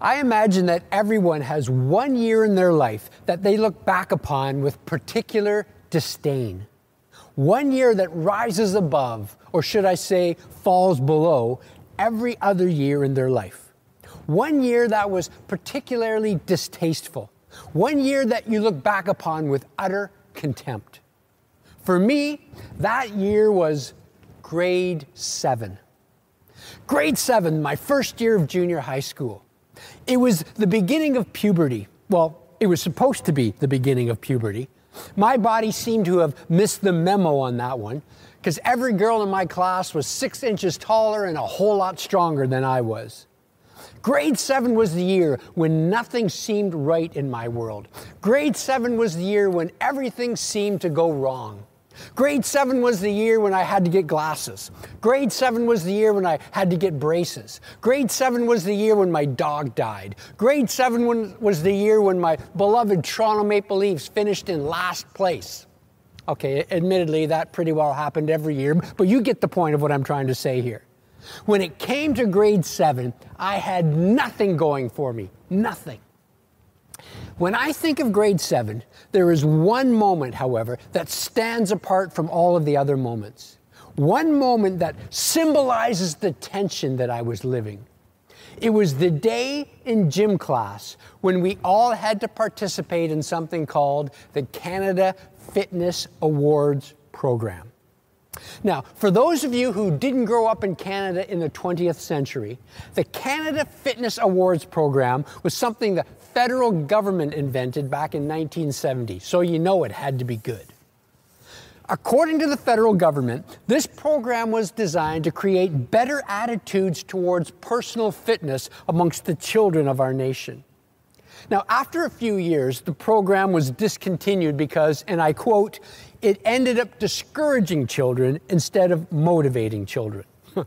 I imagine that everyone has one year in their life that they look back upon with particular disdain. One year that rises above, or should I say, falls below, every other year in their life. One year that was particularly distasteful. One year that you look back upon with utter contempt. For me, that year was grade seven. Grade seven, my first year of junior high school. It was the beginning of puberty. Well, it was supposed to be the beginning of puberty. My body seemed to have missed the memo on that one because every girl in my class was six inches taller and a whole lot stronger than I was. Grade seven was the year when nothing seemed right in my world. Grade seven was the year when everything seemed to go wrong. Grade seven was the year when I had to get glasses. Grade seven was the year when I had to get braces. Grade seven was the year when my dog died. Grade seven was the year when my beloved Toronto Maple Leafs finished in last place. Okay, admittedly, that pretty well happened every year, but you get the point of what I'm trying to say here. When it came to grade seven, I had nothing going for me. Nothing. When I think of grade seven, there is one moment, however, that stands apart from all of the other moments. One moment that symbolizes the tension that I was living. It was the day in gym class when we all had to participate in something called the Canada Fitness Awards program. Now, for those of you who didn't grow up in Canada in the 20th century, the Canada Fitness Awards program was something the federal government invented back in 1970, so you know it had to be good. According to the federal government, this program was designed to create better attitudes towards personal fitness amongst the children of our nation. Now, after a few years, the program was discontinued because, and I quote, it ended up discouraging children instead of motivating children.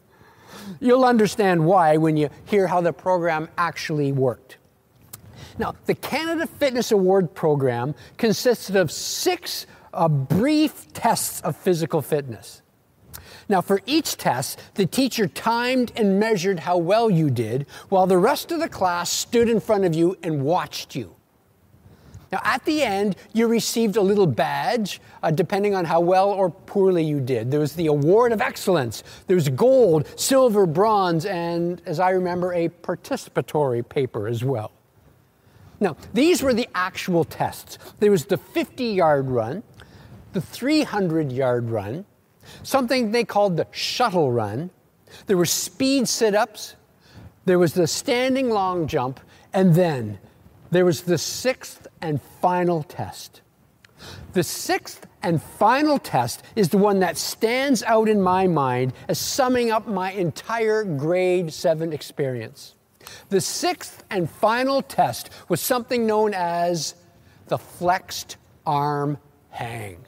You'll understand why when you hear how the program actually worked. Now, the Canada Fitness Award program consisted of six uh, brief tests of physical fitness. Now, for each test, the teacher timed and measured how well you did, while the rest of the class stood in front of you and watched you. Now, at the end, you received a little badge, uh, depending on how well or poorly you did. There was the Award of Excellence, there was gold, silver, bronze, and, as I remember, a participatory paper as well. Now, these were the actual tests. There was the 50 yard run, the 300 yard run, something they called the shuttle run. There were speed sit ups, there was the standing long jump, and then there was the sixth and final test. The sixth and final test is the one that stands out in my mind as summing up my entire grade seven experience. The sixth and final test was something known as the flexed arm hang.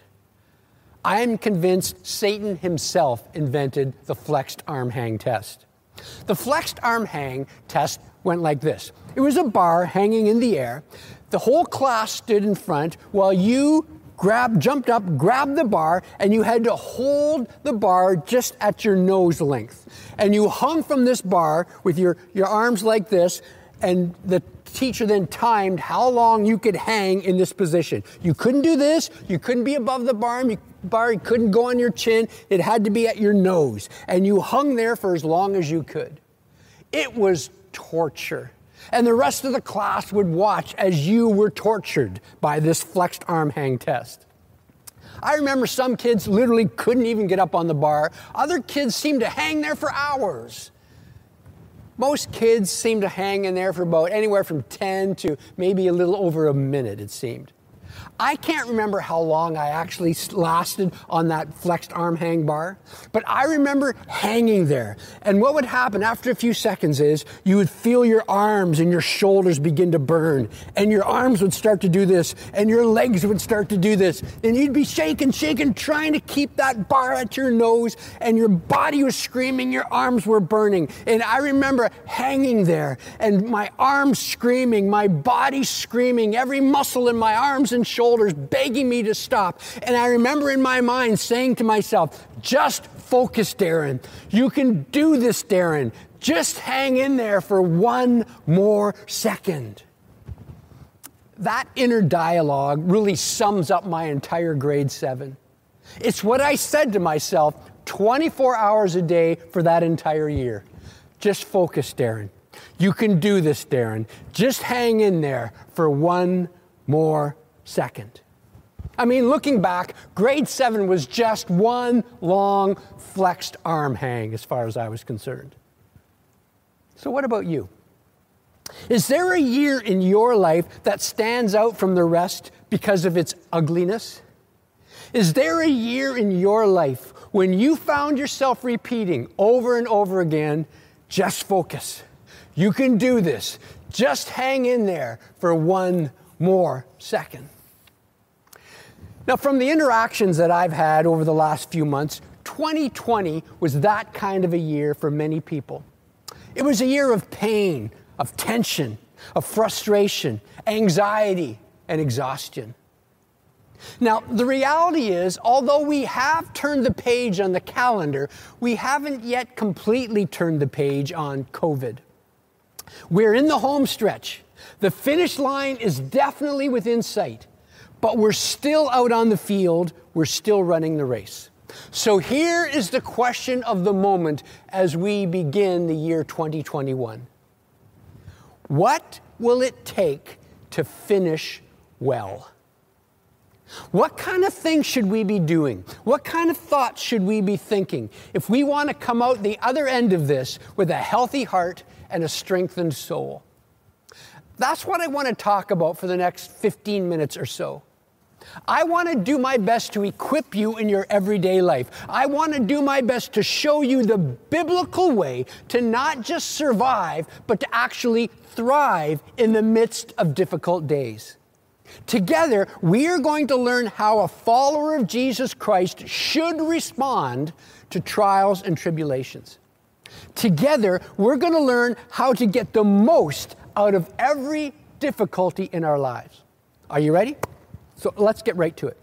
I am convinced Satan himself invented the flexed arm hang test. The flexed arm hang test went like this it was a bar hanging in the air. The whole class stood in front while you grabbed, jumped up, grabbed the bar, and you had to hold the bar just at your nose length. And you hung from this bar with your, your arms like this, and the teacher then timed how long you could hang in this position. You couldn't do this, you couldn't be above the bar, you, bar, you couldn't go on your chin, it had to be at your nose. And you hung there for as long as you could. It was torture and the rest of the class would watch as you were tortured by this flexed arm hang test. I remember some kids literally couldn't even get up on the bar. Other kids seemed to hang there for hours. Most kids seemed to hang in there for about anywhere from 10 to maybe a little over a minute, it seemed. I can't remember how long I actually lasted on that flexed arm hang bar, but I remember hanging there. And what would happen after a few seconds is you would feel your arms and your shoulders begin to burn, and your arms would start to do this, and your legs would start to do this, and you'd be shaking, shaking, trying to keep that bar at your nose, and your body was screaming, your arms were burning. And I remember hanging there, and my arms screaming, my body screaming, every muscle in my arms and shoulders shoulders, begging me to stop. And I remember in my mind saying to myself, just focus, Darren. You can do this, Darren. Just hang in there for one more second. That inner dialogue really sums up my entire grade seven. It's what I said to myself 24 hours a day for that entire year. Just focus, Darren. You can do this, Darren. Just hang in there for one more second. I mean, looking back, grade seven was just one long flexed arm hang as far as I was concerned. So, what about you? Is there a year in your life that stands out from the rest because of its ugliness? Is there a year in your life when you found yourself repeating over and over again, just focus? You can do this. Just hang in there for one more second. Now, from the interactions that I've had over the last few months, 2020 was that kind of a year for many people. It was a year of pain, of tension, of frustration, anxiety, and exhaustion. Now, the reality is, although we have turned the page on the calendar, we haven't yet completely turned the page on COVID. We're in the home stretch. The finish line is definitely within sight, but we're still out on the field. We're still running the race. So here is the question of the moment as we begin the year 2021 What will it take to finish well? What kind of things should we be doing? What kind of thoughts should we be thinking if we want to come out the other end of this with a healthy heart and a strengthened soul? That's what I want to talk about for the next 15 minutes or so. I want to do my best to equip you in your everyday life. I want to do my best to show you the biblical way to not just survive, but to actually thrive in the midst of difficult days. Together, we are going to learn how a follower of Jesus Christ should respond to trials and tribulations. Together, we're going to learn how to get the most out of every difficulty in our lives. Are you ready? So let's get right to it.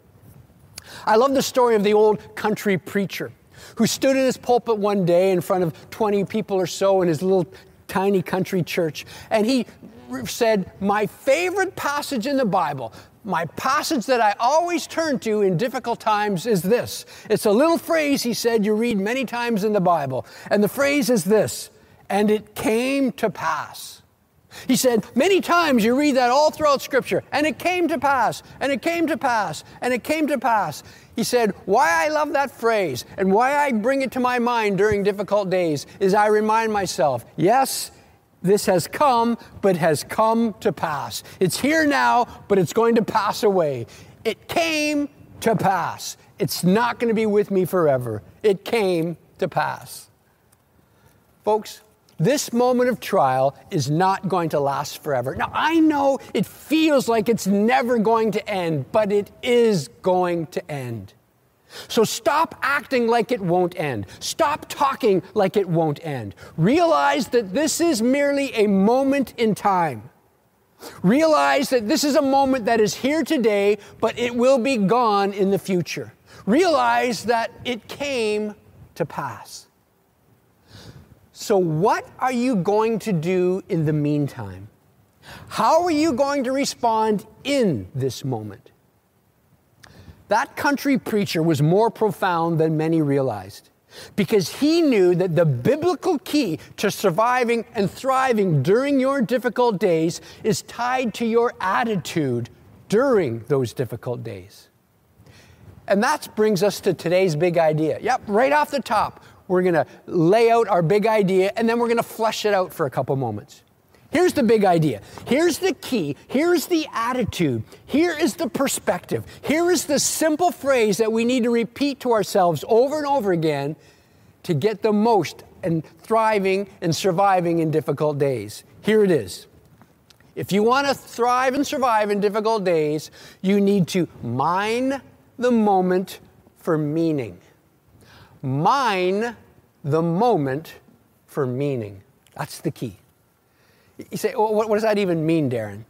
I love the story of the old country preacher who stood in his pulpit one day in front of 20 people or so in his little tiny country church, and he said, My favorite passage in the Bible, my passage that I always turn to in difficult times is this. It's a little phrase, he said, you read many times in the Bible. And the phrase is this, and it came to pass. He said, many times you read that all throughout Scripture, and it came to pass, and it came to pass, and it came to pass. He said, Why I love that phrase and why I bring it to my mind during difficult days is I remind myself, yes, this has come, but has come to pass. It's here now, but it's going to pass away. It came to pass. It's not going to be with me forever. It came to pass. Folks, this moment of trial is not going to last forever. Now, I know it feels like it's never going to end, but it is going to end. So stop acting like it won't end. Stop talking like it won't end. Realize that this is merely a moment in time. Realize that this is a moment that is here today, but it will be gone in the future. Realize that it came to pass. So, what are you going to do in the meantime? How are you going to respond in this moment? That country preacher was more profound than many realized because he knew that the biblical key to surviving and thriving during your difficult days is tied to your attitude during those difficult days. And that brings us to today's big idea. Yep, right off the top, we're going to lay out our big idea, and then we're going to flesh it out for a couple moments. Here's the big idea. Here's the key. Here's the attitude. Here is the perspective. Here is the simple phrase that we need to repeat to ourselves over and over again to get the most and thriving and surviving in difficult days. Here it is. If you want to thrive and survive in difficult days, you need to mine the moment for meaning. Mine the moment for meaning. That's the key. You say, well, what, what does that even mean, Darren?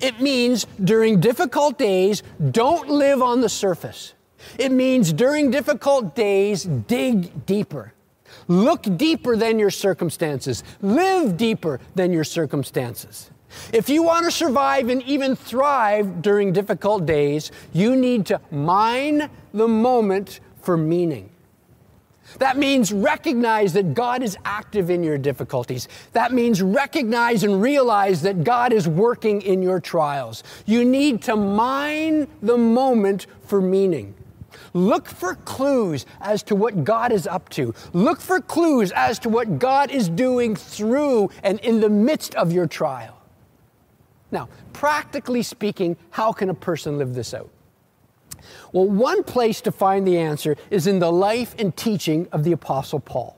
It means during difficult days, don't live on the surface. It means during difficult days, dig deeper. Look deeper than your circumstances. Live deeper than your circumstances. If you want to survive and even thrive during difficult days, you need to mine the moment for meaning. That means recognize that God is active in your difficulties. That means recognize and realize that God is working in your trials. You need to mine the moment for meaning. Look for clues as to what God is up to. Look for clues as to what God is doing through and in the midst of your trial. Now, practically speaking, how can a person live this out? Well, one place to find the answer is in the life and teaching of the Apostle Paul.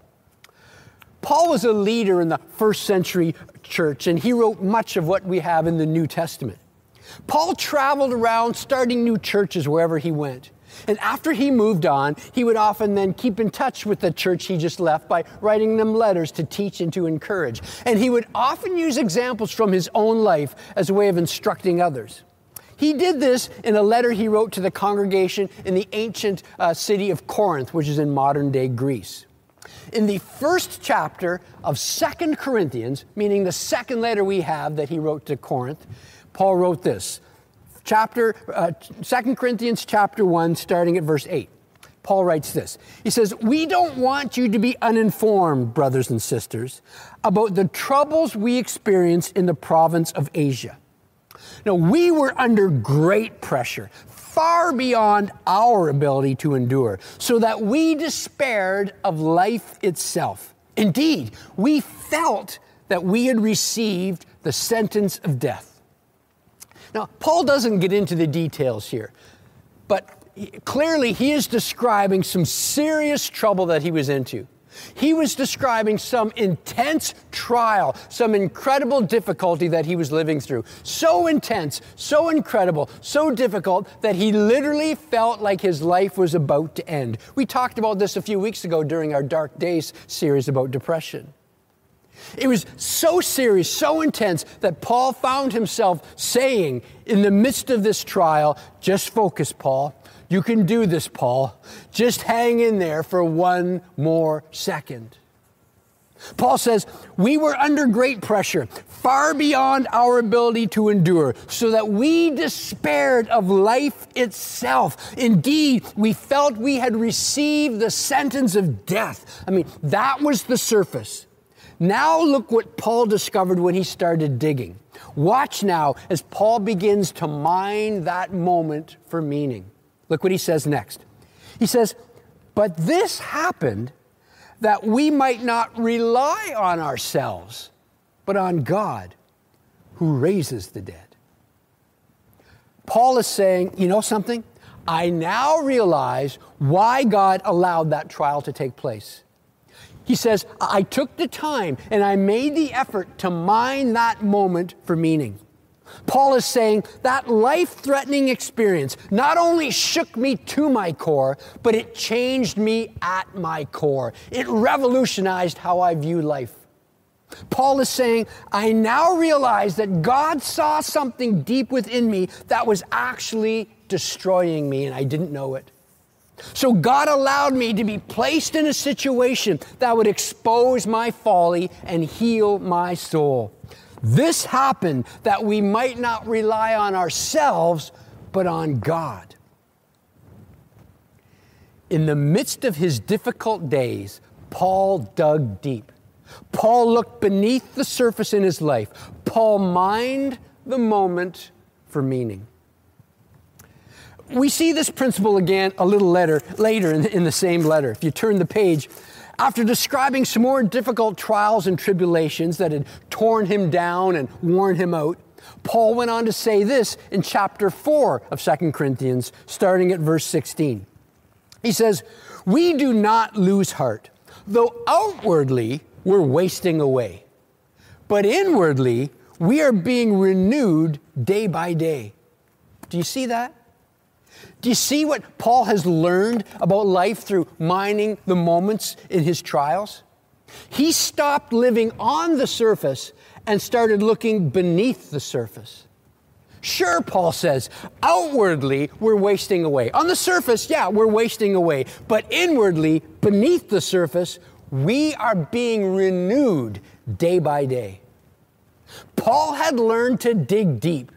Paul was a leader in the first century church, and he wrote much of what we have in the New Testament. Paul traveled around starting new churches wherever he went. And after he moved on, he would often then keep in touch with the church he just left by writing them letters to teach and to encourage. And he would often use examples from his own life as a way of instructing others. He did this in a letter he wrote to the congregation in the ancient uh, city of Corinth, which is in modern day Greece. In the first chapter of Second Corinthians, meaning the second letter we have that he wrote to Corinth, Paul wrote this chapter, uh, 2 Corinthians chapter 1, starting at verse 8. Paul writes this. He says, We don't want you to be uninformed, brothers and sisters, about the troubles we experienced in the province of Asia. Now, we were under great pressure, far beyond our ability to endure, so that we despaired of life itself. Indeed, we felt that we had received the sentence of death. Now, Paul doesn't get into the details here, but clearly he is describing some serious trouble that he was into. He was describing some intense trial, some incredible difficulty that he was living through. So intense, so incredible, so difficult that he literally felt like his life was about to end. We talked about this a few weeks ago during our Dark Days series about depression. It was so serious, so intense that Paul found himself saying in the midst of this trial, just focus, Paul. You can do this, Paul. Just hang in there for one more second. Paul says, We were under great pressure, far beyond our ability to endure, so that we despaired of life itself. Indeed, we felt we had received the sentence of death. I mean, that was the surface. Now, look what Paul discovered when he started digging. Watch now as Paul begins to mine that moment for meaning. Look what he says next. He says, But this happened that we might not rely on ourselves, but on God who raises the dead. Paul is saying, You know something? I now realize why God allowed that trial to take place. He says, I took the time and I made the effort to mine that moment for meaning. Paul is saying that life threatening experience not only shook me to my core, but it changed me at my core. It revolutionized how I view life. Paul is saying, I now realize that God saw something deep within me that was actually destroying me, and I didn't know it. So God allowed me to be placed in a situation that would expose my folly and heal my soul. This happened that we might not rely on ourselves, but on God. In the midst of his difficult days, Paul dug deep. Paul looked beneath the surface in his life. Paul mined the moment for meaning we see this principle again a little later, later in, in the same letter. If you turn the page, after describing some more difficult trials and tribulations that had torn him down and worn him out, Paul went on to say this in chapter 4 of 2 Corinthians, starting at verse 16. He says, We do not lose heart, though outwardly we're wasting away, but inwardly we are being renewed day by day. Do you see that? Do you see what Paul has learned about life through mining the moments in his trials? He stopped living on the surface and started looking beneath the surface. Sure, Paul says, outwardly we're wasting away. On the surface, yeah, we're wasting away. But inwardly, beneath the surface, we are being renewed day by day. Paul had learned to dig deep.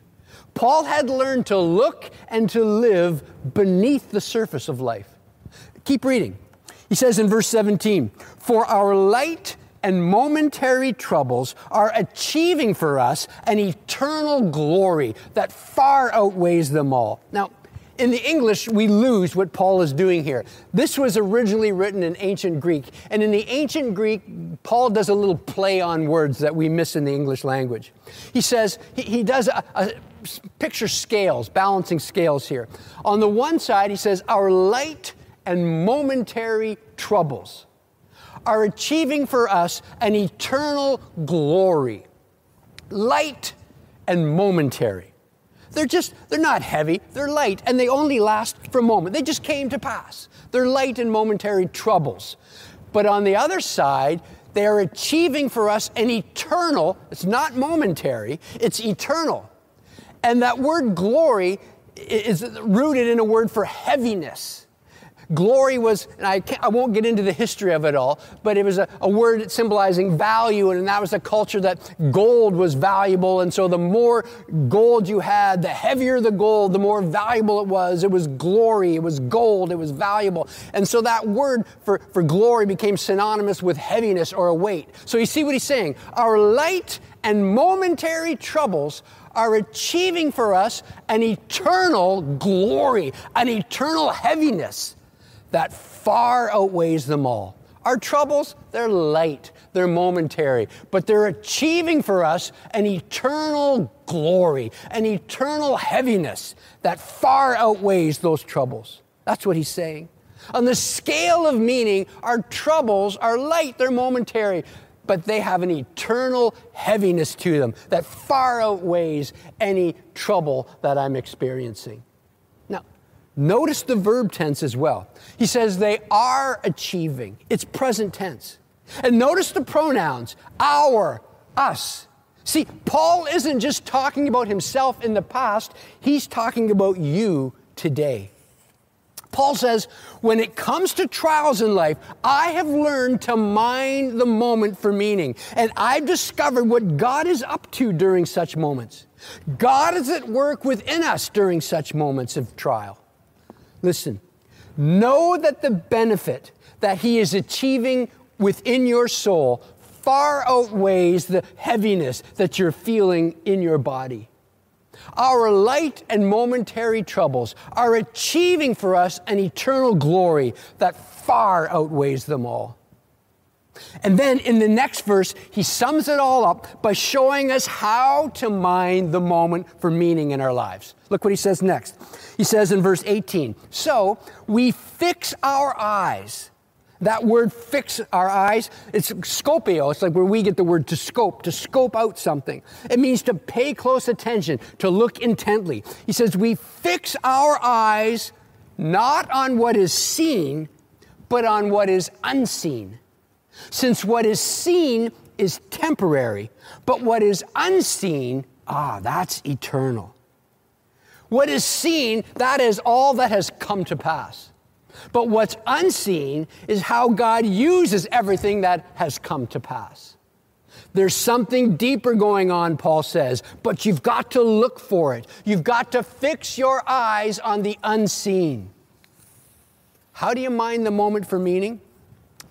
Paul had learned to look and to live beneath the surface of life. Keep reading. He says in verse 17, For our light and momentary troubles are achieving for us an eternal glory that far outweighs them all. Now, in the English, we lose what Paul is doing here. This was originally written in ancient Greek, and in the ancient Greek, Paul does a little play on words that we miss in the English language. He says, he, he does a, a picture scales, balancing scales here. On the one side, he says, Our light and momentary troubles are achieving for us an eternal glory. Light and momentary. They're just, they're not heavy, they're light, and they only last for a moment. They just came to pass. They're light and momentary troubles. But on the other side, they are achieving for us an eternal, it's not momentary, it's eternal. And that word glory is rooted in a word for heaviness. Glory was, and I, I, won't get into the history of it all, but it was a, a, word symbolizing value, and that was a culture that gold was valuable. And so the more gold you had, the heavier the gold, the more valuable it was. It was glory, it was gold, it was valuable. And so that word for, for glory became synonymous with heaviness or a weight. So you see what he's saying? Our light and momentary troubles are achieving for us an eternal glory, an eternal heaviness that far outweighs them all. Our troubles, they're light, they're momentary, but they're achieving for us an eternal glory, an eternal heaviness that far outweighs those troubles. That's what he's saying. On the scale of meaning, our troubles are light, they're momentary, but they have an eternal heaviness to them that far outweighs any trouble that I'm experiencing. Now, notice the verb tense as well. He says they are achieving. It's present tense. And notice the pronouns our, us. See, Paul isn't just talking about himself in the past, he's talking about you today. Paul says, when it comes to trials in life, I have learned to mine the moment for meaning. And I've discovered what God is up to during such moments. God is at work within us during such moments of trial. Listen, know that the benefit that He is achieving within your soul far outweighs the heaviness that you're feeling in your body. Our light and momentary troubles are achieving for us an eternal glory that far outweighs them all. And then in the next verse, he sums it all up by showing us how to mind the moment for meaning in our lives. Look what he says next. He says in verse 18, So we fix our eyes. That word fix our eyes, it's scopio. It's like where we get the word to scope, to scope out something. It means to pay close attention, to look intently. He says, We fix our eyes not on what is seen, but on what is unseen. Since what is seen is temporary, but what is unseen, ah, that's eternal. What is seen, that is all that has come to pass. But what's unseen is how God uses everything that has come to pass. There's something deeper going on, Paul says, but you've got to look for it. You've got to fix your eyes on the unseen. How do you mind the moment for meaning?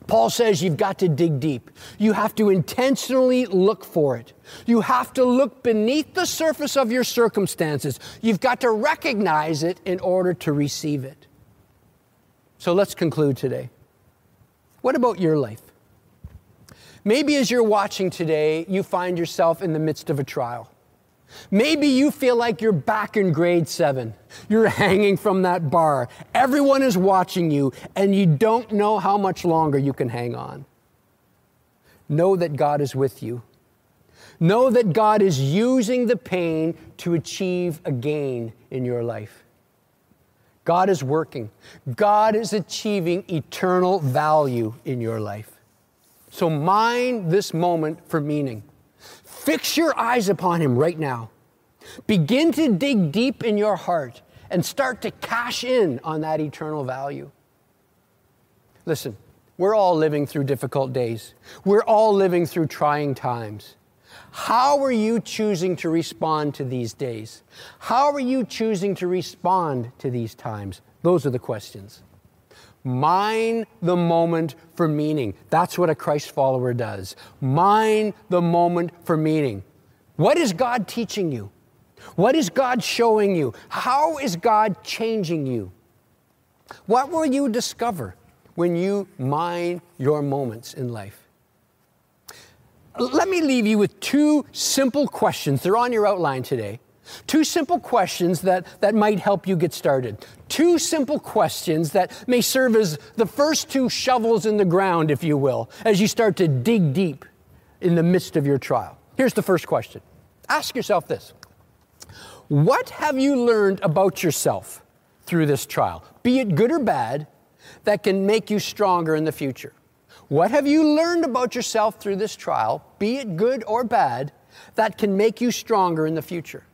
Paul says you've got to dig deep. You have to intentionally look for it. You have to look beneath the surface of your circumstances. You've got to recognize it in order to receive it. So let's conclude today. What about your life? Maybe as you're watching today, you find yourself in the midst of a trial. Maybe you feel like you're back in grade seven. You're hanging from that bar. Everyone is watching you, and you don't know how much longer you can hang on. Know that God is with you. Know that God is using the pain to achieve a gain in your life. God is working. God is achieving eternal value in your life. So mine this moment for meaning. Fix your eyes upon Him right now. Begin to dig deep in your heart and start to cash in on that eternal value. Listen, We're all living through difficult days. We're all living through trying times. How are you choosing to respond to these days? How are you choosing to respond to these times? Those are the questions. Mine the moment for meaning. That's what a Christ follower does. Mine the moment for meaning. What is God teaching you? What is God showing you? How is God changing you? What will you discover when you mine your moments in life? Let me leave you with two simple questions. They're on your outline today. Two simple questions that, that might help you get started. Two simple questions that may serve as the first two shovels in the ground, if you will, as you start to dig deep in the midst of your trial. Here's the first question Ask yourself this What have you learned about yourself through this trial, be it good or bad, that can make you stronger in the future? What have you learned about yourself through this trial, be it good or bad, that can make you stronger in the future?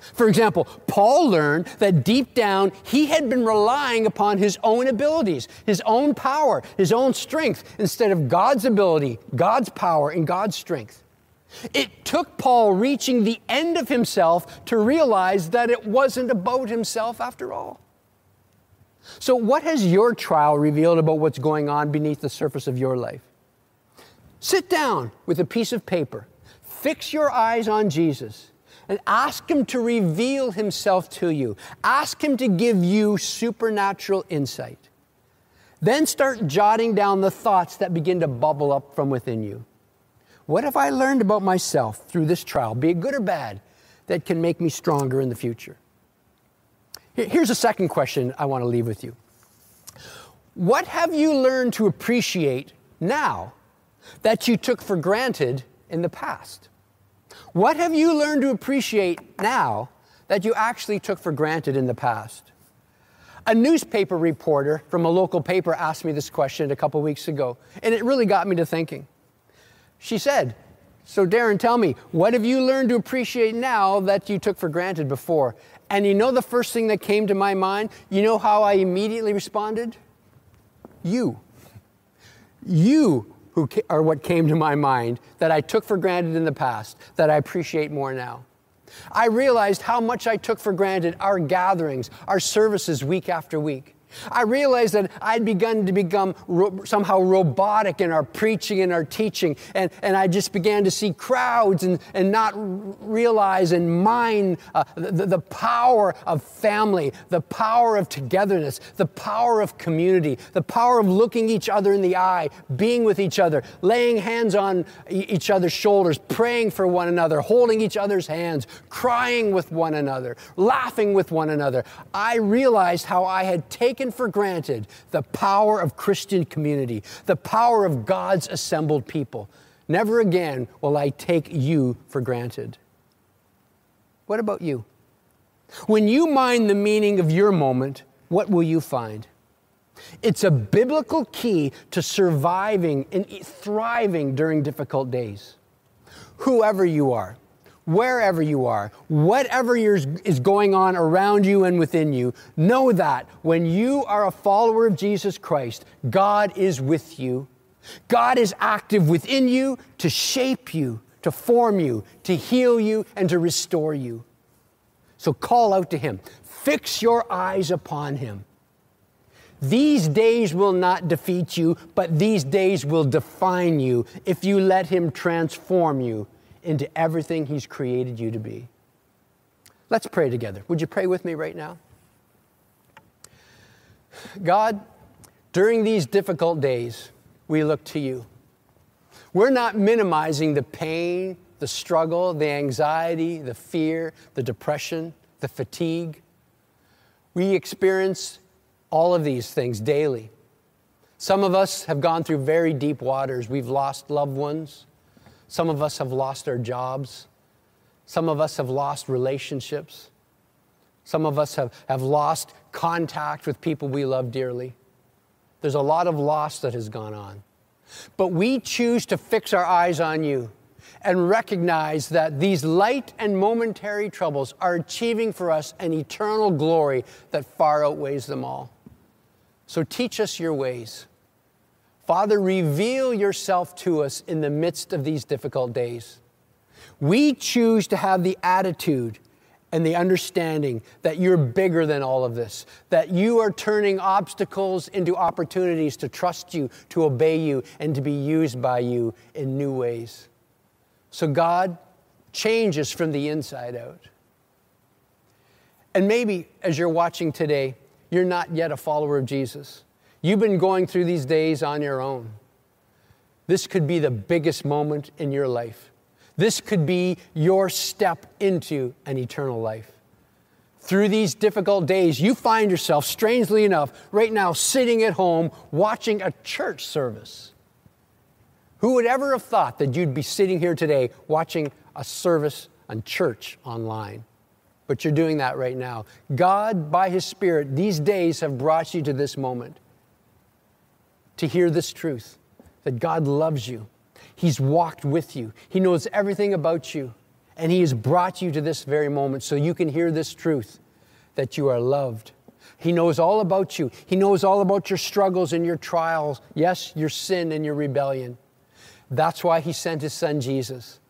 For example, Paul learned that deep down he had been relying upon his own abilities, his own power, his own strength, instead of God's ability, God's power, and God's strength. It took Paul reaching the end of himself to realize that it wasn't about himself after all. So, what has your trial revealed about what's going on beneath the surface of your life? Sit down with a piece of paper, fix your eyes on Jesus, and ask Him to reveal Himself to you. Ask Him to give you supernatural insight. Then start jotting down the thoughts that begin to bubble up from within you. What have I learned about myself through this trial, be it good or bad, that can make me stronger in the future? Here's a second question I want to leave with you. What have you learned to appreciate now that you took for granted in the past? What have you learned to appreciate now that you actually took for granted in the past? A newspaper reporter from a local paper asked me this question a couple weeks ago, and it really got me to thinking. She said, So, Darren, tell me, what have you learned to appreciate now that you took for granted before? And you know the first thing that came to my mind? You know how I immediately responded? You. You who are what came to my mind that I took for granted in the past, that I appreciate more now. I realized how much I took for granted our gatherings, our services week after week. I realized that I'd begun to become ro- somehow robotic in our preaching and our teaching, and, and I just began to see crowds and, and not realize and mind uh, the, the power of family, the power of togetherness, the power of community, the power of looking each other in the eye, being with each other, laying hands on each other's shoulders, praying for one another, holding each other's hands, crying with one another, laughing with one another. I realized how I had taken taken for granted the power of Christian community, the power of God's assembled people. Never again will I take you for granted. What about you? When you mind the meaning of your moment, what will you find? It's a biblical key to surviving and thriving during difficult days. Whoever you are, wherever you are, whatever is going on around you and within you, know that when you are a follower of Jesus Christ, God is with you. God is active within you to shape you, to form you, to heal you, and to restore you. So call out to Him. Fix your eyes upon Him. These days will not defeat you, but these days will define you if you let Him transform you into everything He's created you to be. Let's pray together. Would you pray with me right now? God, during these difficult days, we look to you. We're not minimizing the pain, the struggle, the anxiety, the fear, the depression, the fatigue. We experience all of these things daily. Some of us have gone through very deep waters. We've lost loved ones. Some of us have lost our jobs. Some of us have lost relationships. Some of us have, have lost contact with people we love dearly. There's a lot of loss that has gone on. But we choose to fix our eyes on you and recognize that these light and momentary troubles are achieving for us an eternal glory that far outweighs them all. So teach us your ways. Father, reveal yourself to us in the midst of these difficult days. We choose to have the attitude and the understanding that you're bigger than all of this, that you are turning obstacles into opportunities to trust you, to obey you, and to be used by you in new ways. So, God, changes from the inside out. And maybe as you're watching today, you're not yet a follower of Jesus. You've been going through these days on your own. This could be the biggest moment in your life. This could be your step into an eternal life. Through these difficult days, you find yourself, strangely enough, right now sitting at home watching a church service. Who would ever have thought that you'd be sitting here today watching a service on church online? But you're doing that right now. God, by His Spirit, these days have brought you to this moment to hear this truth that God loves you. He's walked with you, He knows everything about you, and He has brought you to this very moment so you can hear this truth that you are loved. He knows all about you. He knows all about your struggles and your trials. Yes, your sin and your rebellion. That's why He sent His Son Jesus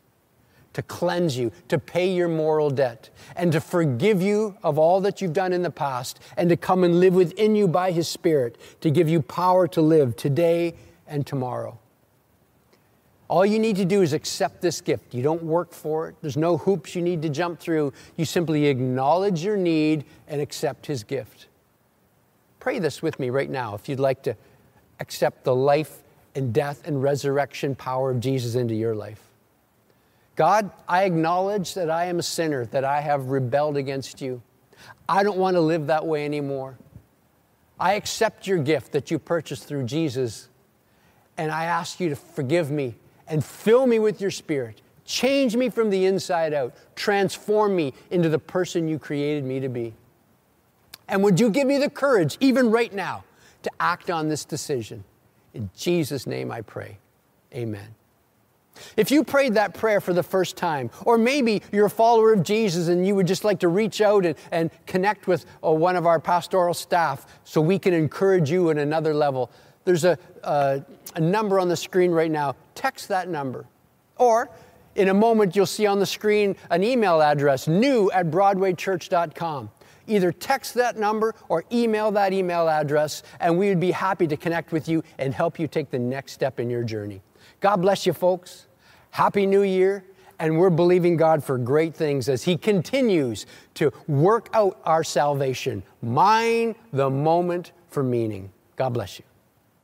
to cleanse you, to pay your moral debt, and to forgive you of all that you've done in the past, and to come and live within you by His Spirit, to give you power to live today and tomorrow. All you need to do is accept this gift. You don't work for it, there's no hoops you need to jump through. You simply acknowledge your need and accept His gift. Pray this with me right now if you'd like to accept the life and death and resurrection power of Jesus into your life. God, I acknowledge that I am a sinner, that I have rebelled against you. I don't want to live that way anymore. I accept your gift that you purchased through Jesus, and I ask you to forgive me and fill me with your spirit. Change me from the inside out. Transform me into the person you created me to be. And would you give me the courage, even right now, to act on this decision? In Jesus' name I pray. Amen. If you prayed that prayer for the first time, or maybe you're a follower of Jesus and you would just like to reach out and, and connect with uh, one of our pastoral staff so we can encourage you at another level, there's a, a, a number on the screen right now. Text that number. Or in a moment, you'll see on the screen an email address new at broadwaychurch.com. Either text that number or email that email address, and we would be happy to connect with you and help you take the next step in your journey. God bless you, folks. Happy New Year. And we're believing God for great things as He continues to work out our salvation. Mine the moment for meaning. God bless you.